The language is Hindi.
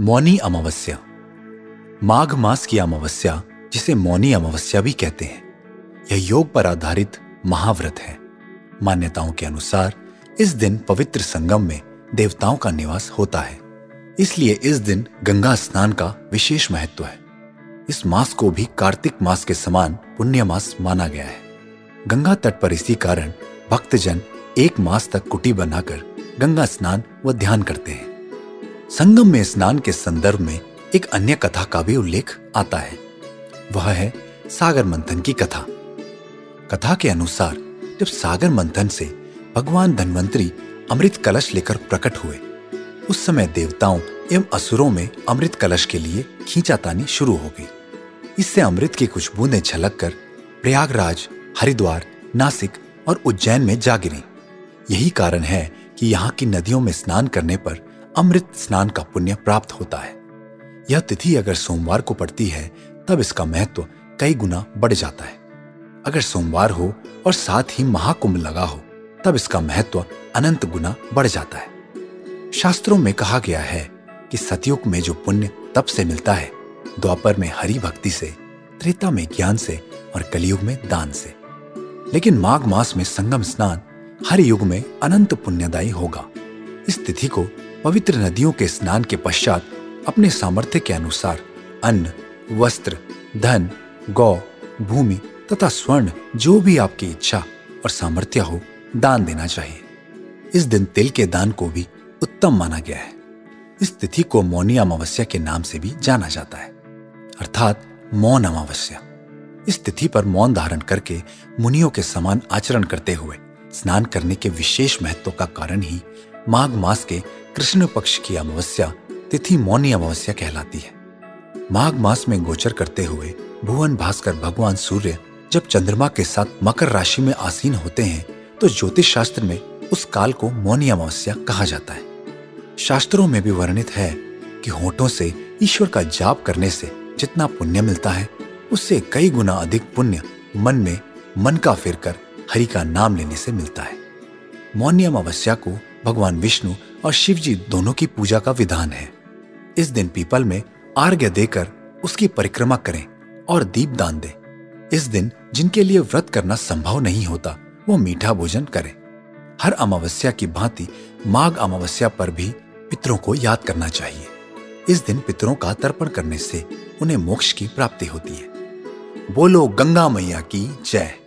मौनी अमावस्या। माघ मास की अमावस्या, जिसे मौनी अमावस्या भी कहते हैं, यह योग पर आधारित महाव्रत है। मान्यताओं के अनुसार, इस दिन पवित्र संगम में देवताओं का निवास होता है। इसलिए इस दिन गंगा स्नान का विशेष महत्व है। इस मास को भी कार्तिक मास के समान पुण्य मास माना गया है। गंगा तट पर इसी कारण भक्तजन एक मास तक कुटी बनाकर गंगा स्नान व ध्यान करते हैं। संगम में स्नान के संदर्भ में एक अन्य कथा का भी उल्लेख आता है। वह है सागर मंथन की कथा। कथा के अनुसार, जब सागर मंथन से भगवान धनवंतरी अमृत कलश लेकर प्रकट हुए, उस समय देवताओं एवं असुरों में अमृत कलश के लिए खींचातानी शुरू हो गई। इससे अमृत की कुछ बूंदें छलक कर प्रयागराज, हरिद्वार, नासिक और उज्जैन में जा गिरी। यही कारण है कि यहाँ की नदियों में स्नान करने पर अमृत स्नान का पुण्य प्राप्त होता है। यह तिथि अगर सोमवार को पड़ती है, तब इसका महत्व कई गुना बढ़ जाता है। अगर सोमवार हो और साथ ही महाकुंभ लगा हो, तब इसका महत्व अनंत गुना बढ़ जाता है। शास्त्रों में कहा गया है कि सतयुग में जो पुण्य तप से मिलता है, द्वापर में हरि भक्ति से, त्रेता में ज्ञान से और कलयुग में दान से। लेकिन माघ मास में संगम स्नान हर युग में अनंत पुण्यदायी होगा। इस तिथि को पवित्र नदियों के स्नान के पश्चात अपने सामर्थ्य के अनुसार अन्न, वस्त्र, धन, गौ, भूमि तथा स्वर्ण जो भी आपकी इच्छा और सामर्थ्य हो, दान देना चाहिए। इस दिन तिल के दान को भी उत्तम माना गया है। इस तिथि को मौनी अमावस्या के नाम से भी जाना जाता है। अर्थात मौन अमावस्या। इस तिथि पर मौन धारण करके मुनियों के समान आचरण करते हुए स्नान करने के विशेष महत्व का कारण ही माघ मास के कृष्ण पक्ष की अमावस्या तिथि मौनी अमावस्या कहलाती है। माघ मास में गोचर करते हुए भुवन भास्कर भगवान सूर्य जब चंद्रमा के साथ मकर राशि में आसीन होते हैं तो ज्योतिष शास्त्र में उस काल को मौनी अमावस्या कहा जाता है। शास्त्रों में भी वर्णित है कि होठों से ईश्वर का जाप करने से जितना पुण्य मिलता है, उससे कई गुना अधिक पुण्य मन में मन का फिर कर हरि का नाम लेने से मिलता है। मौनी अमावस्या को भगवान विष्णु और शिव जी दोनों की पूजा का विधान है। इस दिन पीपल में आर्घ्य देकर उसकी परिक्रमा करें और दीप दान दें। इस दिन जिनके लिए व्रत करना संभव नहीं होता, वो मीठा भोजन करें। हर अमावस्या की भांति माघ अमावस्या पर भी पितरों को याद करना चाहिए। इस दिन पितरों का तर्पण करने से उन्हें मोक्ष की प्राप्ति होती है। बोलो गंगा मैया की जय।